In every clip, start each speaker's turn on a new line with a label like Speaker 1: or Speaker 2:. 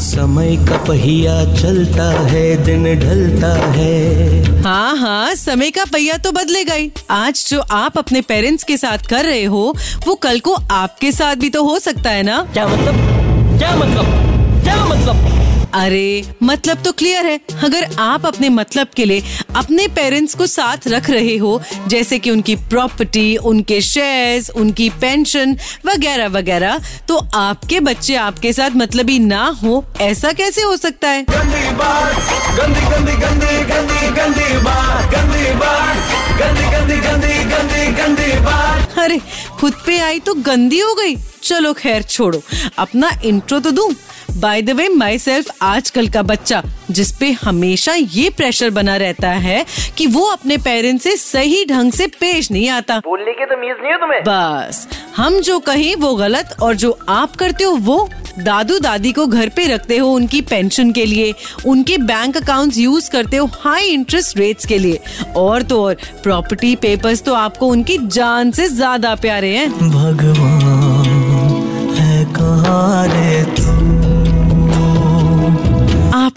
Speaker 1: समय का पहिया चलता है दिन ढलता है।
Speaker 2: हाँ हाँ समय का पहिया तो बदलेगा ही आज जो आप अपने पेरेंट्स के साथ कर रहे हो वो कल को आपके साथ भी तो हो सकता है ना?
Speaker 3: क्या मतलब? क्या मतलब? क्या मतलब?
Speaker 2: अरे मतलब तो क्लियर है। अगर आप अपने मतलब के लिए अपने पेरेंट्स को साथ रख रहे हो जैसे कि उनकी प्रॉपर्टी उनके शेयर्स उनकी पेंशन वगैरह वगैरह तो आपके बच्चे आपके साथ मतलबी ना हो ऐसा कैसे हो सकता है?
Speaker 4: गंदी बात गंदी गंदी गंदी गंदी गंदी बात गंदी बात गंदी गंदी गंदी गंदी गंदी बात।
Speaker 2: अरे खुद पे आई तो गंदी हो गई। चलो खैर छोड़ो। अपना इंट्रो तो दूँ। By the way myself आजकल का बच्चा जिसपे हमेशा ये प्रेशर बना रहता है कि वो अपने पेरेंट्स से सही ढंग से पेश नहीं आता।
Speaker 3: बोलने की तमीज नहीं है तुम्हें?
Speaker 2: बस हम जो कहें वो गलत और जो आप करते हो वो दादू दादी को घर पे रखते हो उनकी पेंशन के लिए उनके बैंक अकाउंट्स यूज़ करते हो हाई इंटरेस्ट रेट्स के लिए। और तो और प्रॉपर्टी पेपर्स तो आपको उनकी जान से ज़्यादा प्यारे हैं।
Speaker 1: भगवान है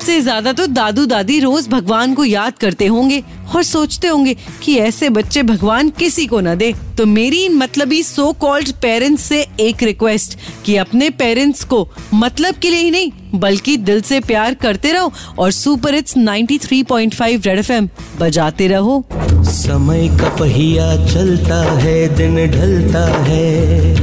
Speaker 2: आपसे ज़्यादा तो दादू दादी रोज भगवान को याद करते होंगे और सोचते होंगे कि ऐसे बच्चे भगवान किसी को न दे। तो मेरी इन मतलबी सो कॉल्ड पेरेंट्स से एक रिक्वेस्ट कि अपने पेरेंट्स को मतलब के लिए ही नहीं, बल्कि दिल से प्यार करते रहो और सुपर इट्स 93.5 रेड एफएम बजाते रहो।
Speaker 1: समय का पहिया चलता है, दिन ढलता है।